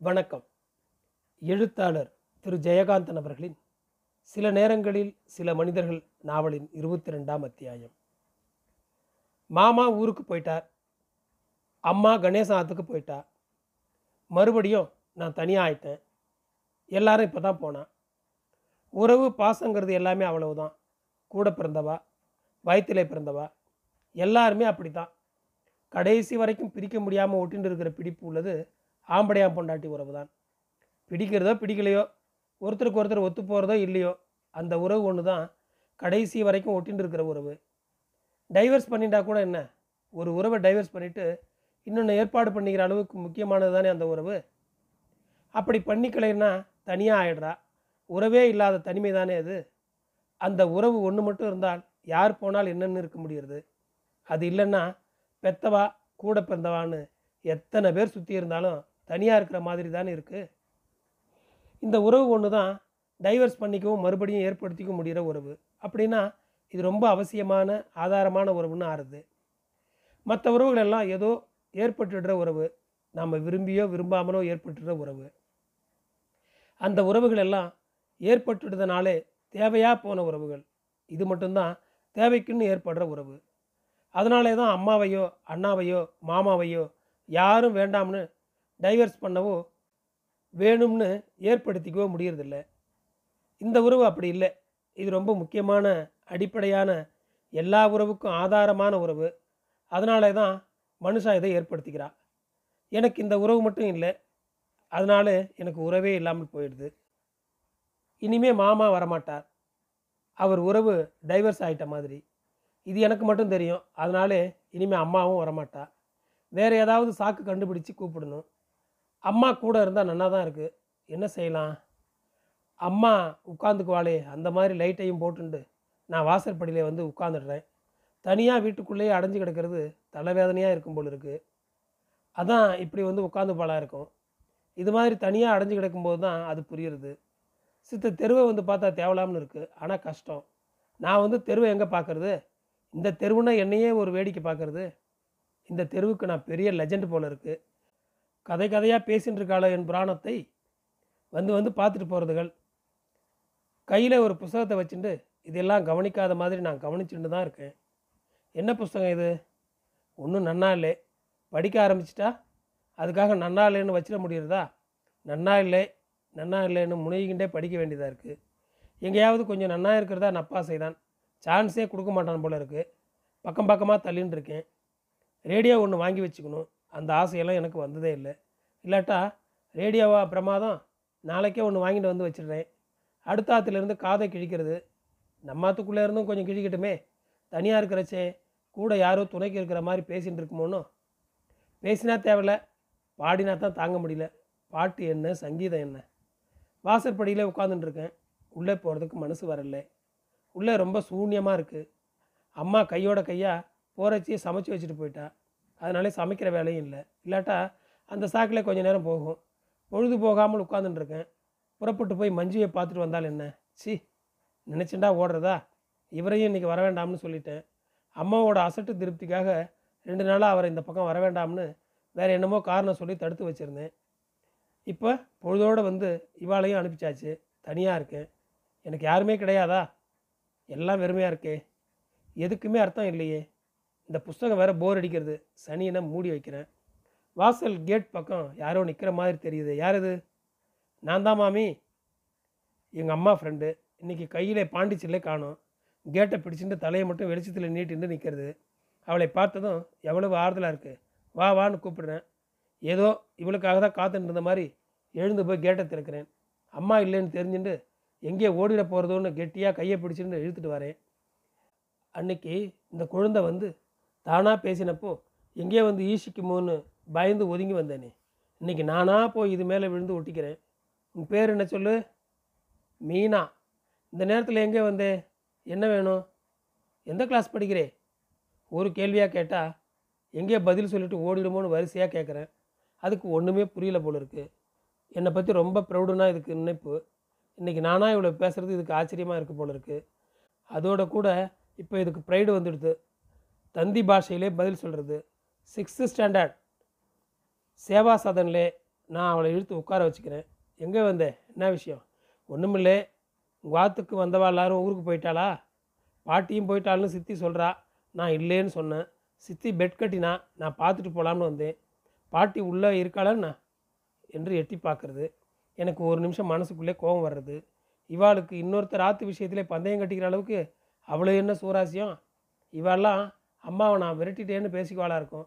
வணக்கம். எழுத்தாளர் திரு. ஜெயகாந்தன் அவர்களின் சில நேரங்களில் சில மனிதர்கள் நாவலின் இருபத்தி ரெண்டாம் அத்தியாயம். மாமா ஊருக்கு போயிட்டார். அம்மா கணேசநாத்துக்கு போயிட்டா. மறுபடியும் நான் தனியாக ஆயிட்டேன். எல்லாரும் இப்போ தான் போனான் உறவு பாசங்கிறது எல்லாமே அவ்வளவுதான். கூட பிறந்தவா வயிற்றிலே பிறந்தவா எல்லாருமே அப்படி தான் கடைசி வரைக்கும் பிரிக்க முடியாமல் ஒட்டின்னு இருக்கிற பிடிப்பு உள்ளது ஆம்படையாம் பொண்டாட்டி உறவு தான் பிடிக்கிறதோ பிடிக்கலையோ ஒருத்தருக்கு ஒருத்தர் ஒத்து போகிறதோ இல்லையோ அந்த உறவு ஒன்று தான் கடைசி வரைக்கும் ஒட்டின்னு இருக்கிற உறவு. டைவர்ஸ் பண்ணிட்டா கூட என்ன? ஒரு உறவை டைவர்ஸ் பண்ணிவிட்டு இன்னொன்று ஏற்பாடு பண்ணிக்கிற அளவுக்கு முக்கியமானது தானே அந்த உறவு. அப்படி பண்ணிக்கலைன்னா தனியாக ஆயிடுறா. உறவே இல்லாத தனிமை தானே அது. அந்த உறவு ஒன்று மட்டும் இருந்தால் யார் போனால் என்னென்னு இருக்க முடியறது. அது இல்லைன்னா பெத்தவா கூட பிறந்தவான்னு எத்தனை பேர் சுற்றி இருந்தாலும் தனியாக இருக்கிற மாதிரி தானே இருக்குது இந்த உறவு ஒன்று தான் டைவர்ஸ் பண்ணிக்கவும் மறுபடியும் ஏற்படுத்திக்க முடிகிற உறவு. அப்படின்னா இது ரொம்ப அவசியமான ஆதாரமான உறவுன்னு ஆறுது. மற்ற உறவுகள் எல்லாம் ஏதோ ஏற்பட்டுடுற உறவு. நாம் விரும்பியோ விரும்பாமலோ ஏற்பட்டுடுற உறவு. அந்த உறவுகள் எல்லாம் ஏற்பட்டுடுறதுனாலே தேவையாக போன உறவுகள். இது மட்டும்தான் தேவைக்குன்னு ஏற்படுற உறவு. அதனாலே தான் அம்மாவையோ அண்ணாவையோ மாமாவையோ யாரும் வேண்டாம்னு டைவர்ஸ் பண்ணவோ வேணும்னு ஏற்படுத்திக்கவோ முடியறதில்ல. இந்த உறவு அப்படி இல்லை. இது ரொம்ப முக்கியமான அடிப்படையான எல்லா உறவுக்கும் ஆதாரமான உறவு. அதனாலே தான் மனுஷா இதை ஏற்படுத்திக்கிறா. எனக்கு இந்த உறவு மட்டும் இல்லை. அதனால எனக்கு உறவே இல்லாமல் போயிடுது. இனிமே மாமா வரமாட்டார். அவர் உறவு டைவர்ஸ் ஆகிட்ட மாதிரி. இது எனக்கு மட்டும் தெரியும். அதனாலே இனிமேல் அம்மாவும் வரமாட்டா. வேறு ஏதாவது சாக்கு கண்டுபிடிச்சு கூப்பிடணும். அம்மா கூட இருந்தால் நல்லா தான் இருக்குது என்ன செய்யலாம்? அம்மா உட்காந்துக்குவாளே அந்த மாதிரி லைட்டையும் போட்டுண்டு நான் வாசற்படியிலே வந்து உட்காந்துடுறேன் தனியாக வீட்டுக்குள்ளேயே அடைஞ்சு கிடக்கிறது தலைவேதனையாக இருக்கும் போல் இருக்குது அதான் இப்படி வந்து உட்காந்து பாலாக இருக்கும். இது மாதிரி தனியாக அடைஞ்சு கிடக்கும்போது தான் அது புரியுறது. சித்த தெருவை வந்து பார்த்தா தேவலாம்னு இருக்குது ஆனால் கஷ்டம். நான் வந்து தெருவை எங்கே பார்க்குறது இந்த தெருவுனா என்னையே ஒரு வேடிக்கை பார்க்குறது இந்த தெருவுக்கு நான் பெரிய லெஜண்ட் போல இருக்குது கதை கதையாக பேசின்னு என் புராணத்தை வந்து வந்து பார்த்துட்டு போகிறதுகள் கையில் ஒரு புஸ்தகத்தை வச்சுட்டு இதெல்லாம் கவனிக்காத மாதிரி நான் கவனிச்சுட்டு தான் இருக்கேன். என்ன புஸ்தகம் இது? ஒன்றும் நன்னா இல்லை. படிக்க ஆரம்பிச்சிட்டா? அதுக்காக நன்னா இல்லைன்னு வச்சிட முடியுறதா? நன்னா இல்லை நன்னா இல்லைன்னு முனைகின்றே படிக்க வேண்டியதாக இருக்குது எங்கேயாவது கொஞ்சம் நன்னா இருக்கிறதா நப்பாசை தான் சான்ஸே கொடுக்க மாட்டான் போல இருக்குது பக்கம் பக்கமாக தள்ளின்னு இருக்கேன் ரேடியோ ஒன்று வாங்கி வச்சுக்கணும். அந்த ஆசையெல்லாம் எனக்கு வந்ததே இல்லை. இல்லாட்டா ரேடியோவா பிரமாதம் நாளைக்கே ஒன்று வாங்கிட்டு வந்து வச்சிடுறேன். அடுத்த ஆற்றுலேருந்து காதை கிழிக்கிறது. நம்மாத்துக்குள்ளே இருந்தும் கொஞ்சம் கிழிக்கட்டுமே. தனியாக இருக்கிறச்சே கூட யாரோ துணைக்கு இருக்கிற மாதிரி பேசின்னு இருக்குமோனோ பேசினா தேவையில்ல பாடினா தான் தாங்க முடியல. பாட்டு என்ன சங்கீதம் என்ன? வாசற்படியில் உட்காந்துட்டுருக்கேன் உள்ளே போகிறதுக்கு மனசு வரல. உள்ளே ரொம்ப சூன்யமாக இருக்குது அம்மா கையோட கையாக போகிறச்சியே சமைச்சு வச்சுட்டு போயிட்டா. அதனாலே சமைக்கிற வேலையும் இல்லை. இல்லாட்டா அந்த சாக்கில் கொஞ்சம் நேரம் போகும். பொழுது போகாமல் உட்காந்துட்டுருக்கேன் புறப்பட்டு போய் மஞ்சுவை பார்த்துட்டு வந்தால் என்ன? சி நினச்சிண்டா ஓடுறதா? இவரையும் இன்றைக்கி வர வேண்டாம்னு சொல்லிட்டேன். அம்மாவோட அசட்டு திருப்திக்காக ரெண்டு நாளாக அவரை இந்த பக்கம் வர வேண்டாம்னு வேறு என்னமோ காரணம் சொல்லி தடுத்து வச்சுருந்தேன். இப்போ பொழுதோடு வந்து இவாளையும் அனுப்பிச்சாச்சு. தனியாக இருக்கேன். எனக்கு யாருமே கிடையாதா? எல்லாம் வெறுமையாக இருக்கே. எதுக்குமே அர்த்தம் இல்லையே. இந்த புஸ்தகம் வேறு போர் அடிக்கிறது. சனியனை மூடி வைக்கிறேன். வாசல் கேட் பக்கம் யாரோ நிற்கிற மாதிரி தெரியுது. யார் இது? நான் தான் மாமி. எங்கள் அம்மா ஃப்ரெண்டு இன்றைக்கி கையில் பாண்டிச்சிலே காணும். கேட்டை பிடிச்சிட்டு தலையை மட்டும் வெளிச்சத்தில் நீட்டின்னு நிற்கிறது அவளை பார்த்ததும் எவ்வளவு ஆறுதலாக இருக்குது வா வான்னு கூப்பிடுறேன். ஏதோ இவளுக்காக தான் காத்துட்டு இருந்த மாதிரி எழுந்து போய் கேட்டை திறக்கிறேன். அம்மா இல்லைன்னு தெரிஞ்சுட்டு எங்கே ஓடிட போகிறதோன்னு கெட்டியாக கையை பிடிச்சிட்டு இழுத்துட்டு வரேன். அன்னைக்கு இந்த குழந்தை வந்து தானாக பேசினப்போ எங்கேயோ வந்து ஈசிக்குமோன்னு பயந்து ஒதுங்கி வந்தேனே. இன்னைக்கு நானாக போய் இது மேலே விழுந்து ஒட்டிக்கிறேன். உன் பேர் என்ன சொல்லு? மீனா. இந்த நேரத்தில் எங்கே வந்தே? என்ன வேணும்? எந்த கிளாஸ் படிக்கிறே? ஒரு கேள்வியாக கேட்டால் எங்கேயோ பதில் சொல்லிட்டு ஓடிடுமோன்னு வரிசையாக கேட்குறேன் அதுக்கு ஒன்றுமே புரியல போல இருக்குது என்னை பற்றி ரொம்ப ப்ரௌடுனா இதுக்கு நினைப்பு. இன்றைக்கி நானாக இவ்வளோ பேசுகிறது இதுக்கு ஆச்சரியமாக இருக்குது போல இருக்குது அதோட கூட இப்போ இதுக்கு ப்ரைடு வந்துடுது. தந்தி பாஷையிலே பதில் சொல்கிறது சிக்ஸ்த்து ஸ்டாண்டர்ட் சேவா சதன்லே நான் அவளை இழுத்து உட்கார வச்சுக்கிறேன். எங்கே வந்தேன் என்ன விஷயம்? ஒன்றுமில்லே உங்கள் ஆத்துக்கு வந்தவா? எல்லாரும் ஊருக்கு போயிட்டாளா? பாட்டியும் போயிட்டாள்னு சித்தி சொல்கிறா நான் இல்லைன்னு சொன்னேன். சித்தி பெட் கட்டினா நான் பார்த்துட்டு போகலாம்னு வந்தேன். பாட்டி உள்ளே இருக்காளான்னா என்று எட்டி பார்க்குறது. எனக்கு ஒரு நிமிஷம் மனசுக்குள்ளே கோபம் வர்றது. இவாளுக்கு இன்னொருத்தர் ஆத்து விஷயத்திலே பந்தயம் கட்டிக்கிற அளவுக்கு அவ்வளோ என்ன சூராசியம் இவாள்லாம் அம்மாவை நான் விரட்டிட்டேன்னு பேசிக்குவாளாக இருக்கும்.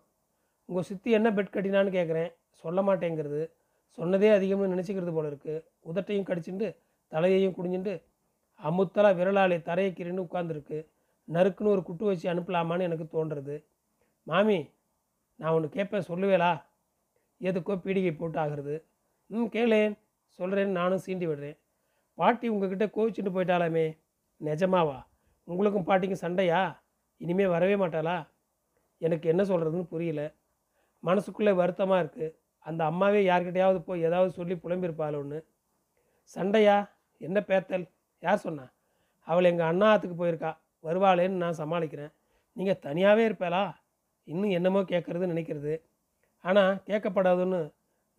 உங்கள் சித்தி என்ன பெட் கட்டினான்னு கேட்குறேன் சொல்ல மாட்டேங்கிறது. சொன்னதே அதிகம்னு நினச்சிக்கிறது போல இருக்குது உதட்டையும் கடிச்சுண்டு தலையையும் குடிஞ்சுண்டு அமுத்தலாக விரலாலே தரையை கீறின்னு உட்காந்துருக்கு நறுக்குன்னு ஒரு குட்டு வச்சு அனுப்பலாமான்னு எனக்கு தோன்றுறது மாமி நான் ஒன்று கேட்பேன் சொல்லுவேலா எதுக்கோ பீடிகை போட்டு ஆகிறது. ம் கேளேன். சொல்கிறேன்னு நானும் சீண்டி விடுறேன். பாட்டி உங்ககிட்ட கோவிச்சுட்டு போயிட்டாலாமே நிஜமாவா? உங்களுக்கும் பாட்டிக்கும் சண்டையா? இனிமே வரவே மாட்டாளா? எனக்கு என்ன சொல்கிறதுன்னு புரியல. மனசுக்குள்ளே வருத்தமாக இருக்குது அந்த அம்மாவே யார்கிட்டையாவது போய் ஏதாவது சொல்லி புலம்பியிருப்பாள் ஒன்று சண்டையா? என்ன பேத்தல்? யார் சொன்னா? அவள் எங்கள் அண்ணாத்துக்கு போயிருக்கா. வருவாளேன்னு நான் சமாளிக்கிறேன். நீங்கள் தனியாகவே இருப்பாளா? இன்னும் என்னமோ கேட்குறது நினைக்கிறது. ஆனால் கேட்கப்படாதுன்னு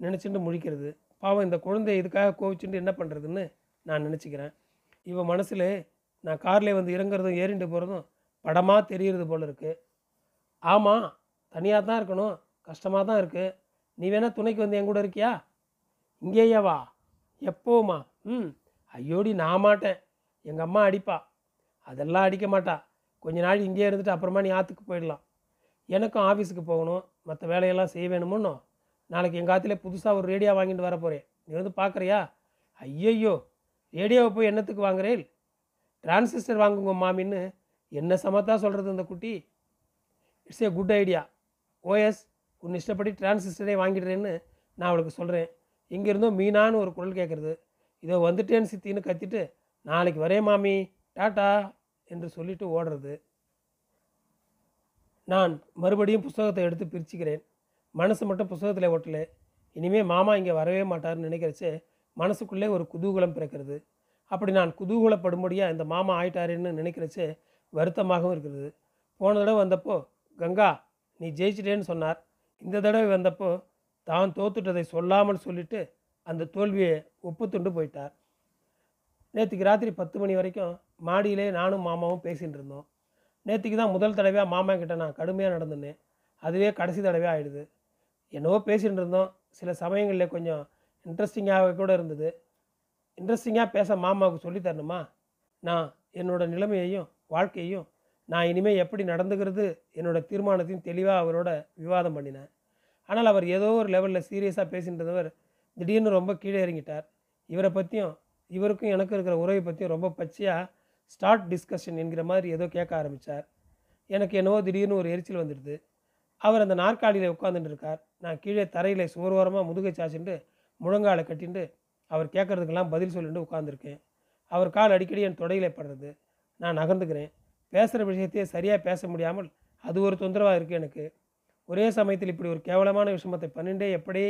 நினச்சிட்டு முழிக்கிறது. பாவம் இந்த குழந்தை இதுக்காக கோவிச்சுட்டு என்ன பண்ணுறதுன்னு நான் நினச்சிக்கிறேன். இவன் மனசில் நான் காரில் வந்து இறங்குறதும் ஏறிண்டு போகிறதும் படமாக தெரியுறது போல் இருக்குது ஆமாம் தனியாக தான் இருக்கணும். கஷ்டமாக தான் இருக்குது நீ வேணால் துணைக்கு வந்து என் கூட இருக்கியா? இங்கேயா வா. எப்போவுமா? ம். ஐயோடி நான் மாட்டேன். எங்கள் அம்மா அடிப்பா. அதெல்லாம் அடிக்க மாட்டா. கொஞ்ச நாள் இங்கேயே இருந்துட்டு அப்புறமா நீ ஆற்றுக்கு போயிடலாம். எனக்கும் ஆஃபீஸுக்கு போகணும். மற்ற வேலையெல்லாம் செய்ய வேணுமோன்னு நாளைக்கு எங்கள் ஆற்றுல புதுசாக ஒரு ரேடியோ வாங்கிட்டு வர போகிறேன் நீ வந்து பார்க்குறியா ஐயையோ. ரேடியோவை போய் என்னத்துக்கு வாங்குறேன் டிரான்சிஸ்டர் வாங்குங்க மாமின்னு என்ன சமத்தா சொல்கிறது இந்த குட்டி? It's a good idea OS உன் இஷ்டப்படி டிரான்சிஸ்டரே வாங்கிடுறேன்னு நான் அவளுக்கு சொல்கிறேன் இங்கேருந்தோ மீனான்னு ஒரு குரல் கேட்குறது இதோ வந்துட்டேன்னு சித்தின்னு கத்திட்டு நாளைக்கு வரேன் மாமி. டாட்டா என்று சொல்லிட்டு ஓடுறது. நான் மறுபடியும் புஸ்தகத்தை எடுத்து பிரிச்சுக்கிறேன். மனசு மட்டும் புஸ்தகத்தில் ஒட்டல. இனிமேல் மாமா இங்கே வரவே மாட்டார்னு நினைக்கிறச்சே மனசுக்குள்ளே ஒரு குதூகலம் பிறக்கிறது. அப்படி நான் குதூகலப்படும்படியாக இந்த மாமா ஆயிட்டாருன்னு நினைக்கிறச்சே வருத்தமாகவும் இருக்கிறது. போன தடவை வந்தப்போ கங்கா நீ ஜெயிச்சிட்டேன்னு சொன்னார். இந்த தடவை வந்தப்போ தான் தோத்துட்டதை சொல்லாமல் சொல்லிட்டு அந்த தோல்வியை ஒப்புத்துண்டு போயிட்டார். நேற்றுக்கு ராத்திரி பத்து மணி வரைக்கும் மாடியிலே நானும் மாமாவும் பேசிகிட்டு இருந்தோம். நேற்றுக்கு தான் முதல் தடவையாக மாமா கிட்ட நான் கடுமையாக நடந்துனேன். அதுவே கடைசி தடவையாக ஆயிடுது. என்னவோ பேசிகிட்டு இருந்தோம். சில சமயங்களில் கொஞ்சம் இன்ட்ரெஸ்டிங்காக கூட இருந்தது. இன்ட்ரெஸ்டிங்காக பேச மாமாவுக்கு சொல்லித் தரணுமா? நான் என்னோடய நிலைமையையும் வாழ்க்கையும் நான் இனிமேல் எப்படி நடந்துக்கிறது என்னோட தீர்மானத்தையும் தெளிவாக அவரோட விவாதம் பண்ணினேன். ஆனால் அவர் ஏதோ ஒரு லெவலில் சீரியஸாக பேசின்றவர் திடீர்னு ரொம்ப கீழே இறங்கிட்டார். இவரை பற்றியும் இவருக்கும் எனக்கும் இருக்கிற உறவை பற்றியும் ரொம்ப பச்சையாக ஸ்டார்ட் டிஸ்கஷன் என்கிற மாதிரி ஏதோ கேட்க ஆரம்பித்தார் எனக்கு என்னவோ திடீர்னு ஒரு எரிச்சல் வந்துடுது. அவர் அந்த நாற்காலியில் உட்காந்துட்டு இருக்கார். நான் கீழே தரையில் சுவரோரமாக முதுகை சாச்சுட்டு முழங்காலை கட்டிண்டு அவர் கேட்குறதுக்கெல்லாம் பதில் சொல்லிட்டு உட்காந்துருக்கேன் அவர் கால் அடிக்கடி என் தொடையிலே படுறது. நான் நகர்ந்துக்கிறேன். பேசுகிற விஷயத்தையே சரியாக பேச முடியாமல் அது ஒரு தொந்தரவாக இருக்குது எனக்கு. ஒரே சமயத்தில் இப்படி ஒரு கேவலமான விஷயத்தை பண்ணிண்டே எப்படி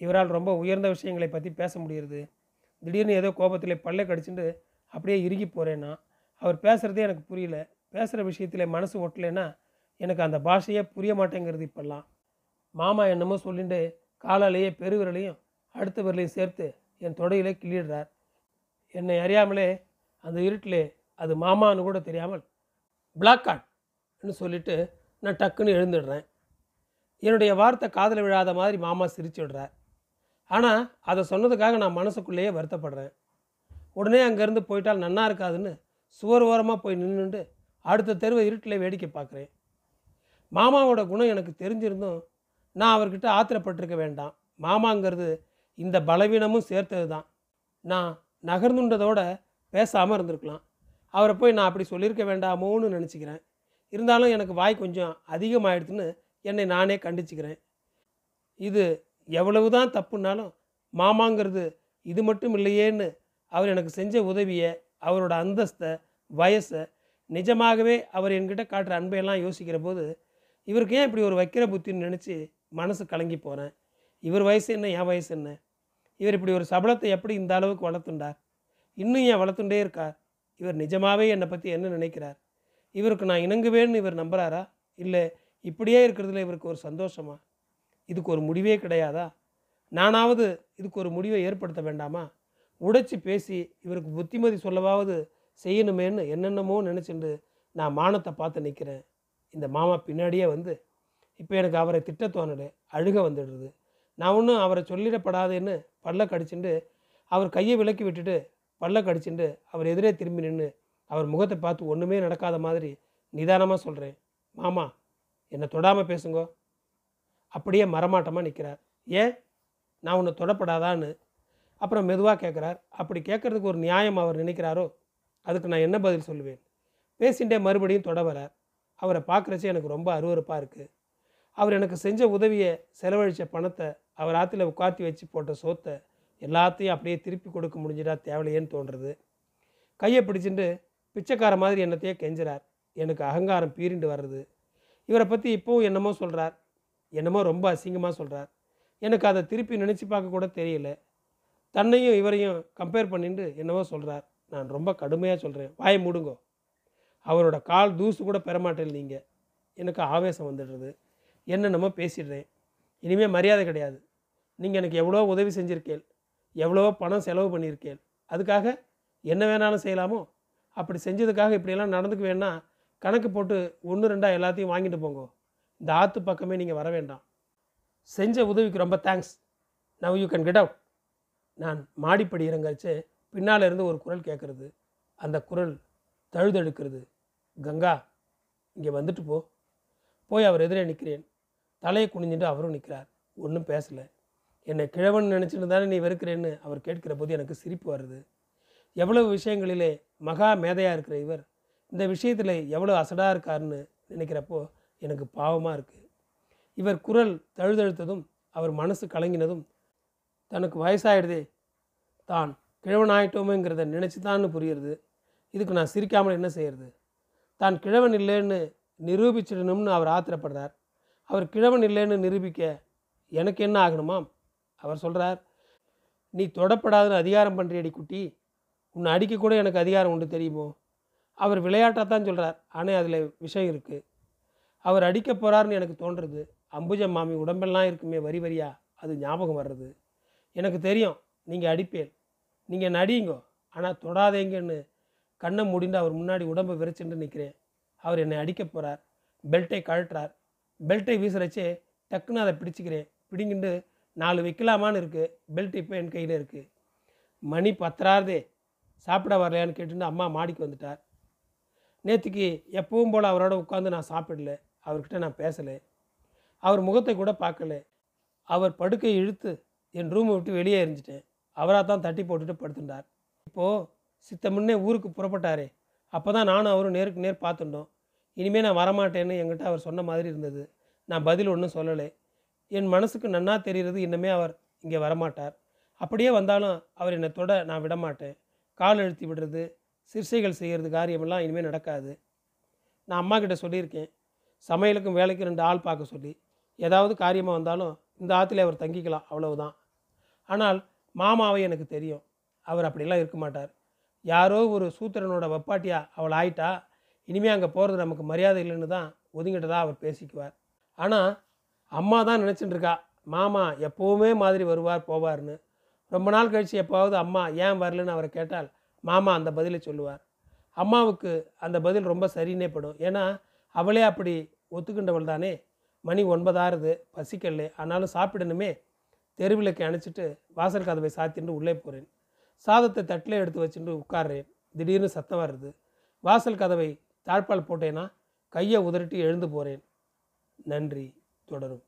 இவரால் ரொம்ப உயர்ந்த விஷயங்களை பற்றி பேச முடியுது திடீர்னு ஏதோ கோபத்தில் பல்லை கடிச்சிட்டு அப்படியே இறுகி போகிறேன்னா அவர் பேசுகிறதே எனக்கு புரியல. பேசுகிற விஷயத்தில் மனசு ஒட்டலைன்னா எனக்கு அந்த பாஷையே புரிய மாட்டேங்கிறது இப்போல்லாம். மாமா என்னமோ சொல்லிட்டு காலாலேயே பெருவிரலையும் அடுத்த விரலையும் சேர்த்து என் தொடையிலே கிள்ளிடுறார். என்னை அறியாமலே அந்த இருட்டிலே அது மாமான்னு கூட தெரியாமல் பிளாக் கார்ட்னு சொல்லிட்டு நான் டக்குன்னு எழுந்துடுறேன். என்னுடைய வார்த்தை காதில் விழாத மாதிரி மாமா சிரிச்சு விடுறார் ஆனால் அதை சொன்னதுக்காக நான் மனசுக்குள்ளேயே வருத்தப்படுறேன். உடனே அங்கேருந்து போயிட்டால் நன்னா இருக்காதுன்னு சுவர் ஓரமாக போய் நின்றுண்டு அடுத்த தெருவை இருட்டில் வேடிக்கை பார்க்குறேன். மாமாவோட குணம் எனக்கு தெரிஞ்சிருந்தும் நான் அவர்கிட்ட ஆத்திரப்பட்டிருக்க வேண்டாம். மாமாங்கிறது இந்த பலவீனமும் சேர்த்தது தான் நான் நகர்ந்துன்றதோட பேசாமல் இருந்திருக்கலாம். அவரை போய் நான் அப்படி சொல்லியிருக்க வேண்டாமோன்னு நினச்சிக்கிறேன். இருந்தாலும் எனக்கு வாய் கொஞ்சம் அதிகமாயிடுதுன்னு என்னை நானே கண்டிச்சுக்கிறேன். இது எவ்வளவு தான் தப்புனாலும் மாமாங்கிறது இது மட்டும் இல்லையேன்னு அவர் எனக்கு செஞ்ச உதவியை அவரோட அந்தஸ்தை வயசை நிஜமாகவே அவர் என்கிட்ட காட்டுற அன்பையெல்லாம் யோசிக்கிற போது இவருக்கு ஏன் இப்படி ஒரு வைக்கிற புத்தின்னு நினச்சி மனசு கலங்கி போகிறேன் இவர் வயசு என்ன என் வயசு என்ன? இவர் இப்படி ஒரு சபலத்தை எப்படி இந்த அளவுக்கு வளர்த்துண்டார்? இன்னும் ஏன் வளர்த்துண்டே இருக்கார்? இவர் நிஜமாகவே என்னை பற்றி என்ன நினைக்கிறார்? இவருக்கு நான் இணங்குவேன்னு இவர் நம்புகிறாரா இல்லை இப்படியே இருக்கிறதுல இவருக்கு ஒரு சந்தோஷமா? இதுக்கு ஒரு முடிவே கிடையாதா? நானாவது இதுக்கு ஒரு முடிவை ஏற்படுத்த வேண்டாமா? உடைச்சி பேசி இவருக்கு புத்திமதி சொல்லவாவது செய்யணுமேன்னு என்னென்னமோ நினச்சிண்டு நான் மானத்தை பார்த்து நிற்கிறேன் இந்த மாமா பின்னாடியே வந்து இப்போ எனக்கு அவரை திட்ட தோணலை அழுக வந்துடுது. நான் ஒன்றும் அவரை சொல்லிடப்படாதேன்னு பல்ல கடிச்சுண்டு அவர் கையை விலக்கி விட்டுட்டு பல்ல கடிச்சுட்டு அவர் எதிரே திரும்பி நின்று அவர் முகத்தை பார்த்து ஒன்றுமே நடக்காத மாதிரி நிதானமாக சொல்கிறேன் மாமா என்னை தொடாமல் பேசுங்கோ. அப்படியே மரமாட்டமாக நிற்கிறார் ஏன்? நான் உன்னை தொடப்படாதான்னு. அப்புறம் மெதுவாக கேட்குறார் அப்படி கேட்குறதுக்கு ஒரு நியாயம் அவர் நினைக்கிறாரோ? அதுக்கு நான் என்ன பதில் சொல்லுவேன்? பேசிண்டே மறுபடியும் தொட வரார். அவரை பார்க்குறச்சே எனக்கு ரொம்ப அருவருப்பாக இருக்குது அவர் எனக்கு செஞ்ச உதவியை செலவழித்த பணத்தை அவர் ஆற்றுல உட்காத்தி வச்சு போட்ட சோத்தை எல்லாத்தையும் அப்படியே திருப்பி கொடுக்க முடிஞ்சிடா தேவையில்லையேன்னு தோன்றுறது கையை பிடிச்சிட்டு பிச்சைக்கார மாதிரி என்னத்தையே கெஞ்சுறார். எனக்கு அகங்காரம் பீரிண்டு வர்றது. இவரை பற்றி இப்போவும் என்னமோ சொல்கிறார் என்னமோ ரொம்ப அசிங்கமாக சொல்கிறார் எனக்கு அதை திருப்பி நினச்சி பார்க்க கூட தெரியல. தன்னையும் இவரையும் கம்பேர் பண்ணிட்டு என்னவோ சொல்கிறார் நான் ரொம்ப கடுமையாக சொல்கிறேன் வாயை மூடுங்கோ. அவரோட கால் தூசு கூட பெறமாட்டேன் நீங்கள் எனக்கு ஆவேசம் வந்துடுறது. என்னென்னமோ பேசிடுறேன். இனிமேல் மரியாதை கிடையாது. நீங்கள் எனக்கு எவ்வளோ உதவி செஞ்சுருக்கேன் எவ்வளோ பணம் செலவு பண்ணியிருக்கேன். அதுக்காக என்ன வேணாலும் செய்யலாமோ? அப்படி செஞ்சதுக்காக இப்படியெல்லாம் நடந்துக்க வேணா கணக்கு போட்டு ஒன்று ரெண்டாக எல்லாத்தையும் வாங்கிட்டு போங்க. இந்த ஆற்று பக்கமே நீங்கள் வர வேண்டாம். செஞ்ச உதவிக்கு ரொம்ப thanks now you can get out நான் மாடிப்படி இறங்கச்சு பின்னால் இருந்து ஒரு குரல் கேட்குறது அந்த குரல் தழுதழுக்கிறது. கங்கா இங்கே வந்துட்டு போ. போய் அவர் எதிரே நிற்கிறேன் தலையை குனிஞ்சிட்டு அவரும் நிற்கிறார் ஒன்றும் பேசலை. என்னை கிழவன் நினச்சிட்டு தானே நீ வெறுக்கிறேன்னு அவர் கேட்கிற போது எனக்கு சிரிப்பு வருது. எவ்வளவு விஷயங்களிலே மகா மேதையாக இருக்கிற இவர் இந்த விஷயத்தில் எவ்வளோ அசடாக இருக்காருன்னு நினைக்கிறப்போ எனக்கு பாவமாக இருக்குது இவர் குரல் தழுதழுத்ததும் அவர் மனசு கலங்கினதும் தனக்கு வயசாயிடுதே தான் கிழவனாயிட்டோமேங்கிறத நினச்சி தான்னு புரியுறது. இதுக்கு நான் சிரிக்காமல் என்ன செய்கிறது தான் கிழவன் இல்லைன்னு நிரூபிச்சிடணும்னு அவர் ஆத்திரப்படுறார். அவர் கிழவன் இல்லைன்னு நிரூபிக்க எனக்கு என்ன ஆகணுமாம்? அவர் சொல்கிறார் நீ தொடப்படாதுன்னு அதிகாரம் பண்ணுறியடி குட்டி. உன்னை அடிக்க கூட எனக்கு அதிகாரம் உண்டு தெரியுமோ? அவர் விளையாட்டாக தான் சொல்கிறார் ஆனால் அதில் விஷயம் இருக்குது அவர் அடிக்க போகிறாருன்னு எனக்கு தோன்றுறது அம்புஜ மாமி உடம்பெல்லாம் இருக்குமே வரி வரியா? அது ஞாபகம் வர்றது. எனக்கு தெரியும் நீங்கள் அடிப்பேன் நீங்கள் நடிங்கோ ஆனால் தொடாதேங்கன்னு கண்ணை முடிந்து அவர் முன்னாடி உடம்பை விரைச்சுட்டு நிற்கிறேன் அவர் என்னை அடிக்க போகிறார் பெல்ட்டை கழட்டுறார் பெல்ட்டை வீசுறச்சே டக்குன்னு அதை பிடிச்சிக்கிறேன். பிடிங்கிட்டு நாலு வைக்கலாமான்னு இருக்குது பெல்ட் இப்போ என் கையில் இருக்குது மணி பத்தராதே சாப்பிட வரலையான்னு கேட்டுட்டு அம்மா மாடிக்கு வந்துட்டார். நேற்றுக்கு எப்பவும் போல் அவரோட உட்காந்து நான் சாப்பிடல. அவர்கிட்ட நான் பேசலை. அவர் முகத்தை கூட பார்க்கல. அவர் படுக்கை இழுத்து என் ரூமை விட்டு வெளியே எரிஞ்சிட்டேன் அவராக தான் தட்டி போட்டுட்டு படுத்துட்டார். இப்போது சித்த முன்னே ஊருக்கு புறப்பட்டாரே. அப்போ தான் நானும் அவரும் நேருக்கு நேர் பார்த்துட்டோம். இனிமேல் நான் வரமாட்டேன்னு என்கிட்ட அவர் சொன்ன மாதிரி இருந்தது. நான் பதில் ஒன்றும் சொல்லலை. என் மனசுக்கு நன்னா தெரிகிறது இன்னமே அவர் இங்கே வரமாட்டார். அப்படியே வந்தாலும் அவர் என்னை தொட நான் விடமாட்டேன். கால் அழுத்தி விடுறது சிறுசைகள் செய்கிறது காரியமெல்லாம் இனிமேல் நடக்காது. நான் அம்மா கிட்ட சொல்லியிருக்கேன். சமையலுக்கும் வேலைக்கும் ரெண்டு ஆள் பார்க்க சொல்லி. ஏதாவது காரியமாக வந்தாலும் இந்த ஆற்றுல அவர் தங்கிக்கலாம் அவ்வளவுதான். ஆனால் மாமாவை எனக்கு தெரியும். அவர் அப்படிலாம் இருக்க மாட்டார். யாரோ ஒரு சூத்திரனோட வப்பாட்டியா அவள் ஆயிட்டா இனிமேல் அங்கே போகிறது நமக்கு மரியாதை இல்லைன்னு தான் ஒதுங்கிட்டதாக அவர் பேசிக்குவார். ஆனால் அம்மா தான் நினச்சிட்டு இருக்கா மாமா எப்போவுமே மாதிரி வருவார் போவார்னு. ரொம்ப நாள் கழித்து எப்போவாவது அம்மா ஏன் வரலன்னு அவரை கேட்டால் மாமா அந்த பதிலை சொல்லுவார். அம்மாவுக்கு அந்த பதில் ரொம்ப சரின்னே படும். ஏன்னா அவளே அப்படி ஒத்துக்கின்றவள் தானே. மணி ஒன்பதாறுது பசிக்கல்ல. ஆனாலும் சாப்பிடணுமே. தெருவிளக்கை அணைச்சிட்டு வாசல் கதவை சாத்திட்டு உள்ளே போகிறேன் சாதத்தை தட்டில் எடுத்து வச்சுட்டு உட்கார்றேன். திடீர்னு சத்தம் வருது. வாசல் கதவை தாழ்பால் போட்டேன்னா கையை உதறிட்டு எழுந்து போகிறேன் நன்றி. തുടരും.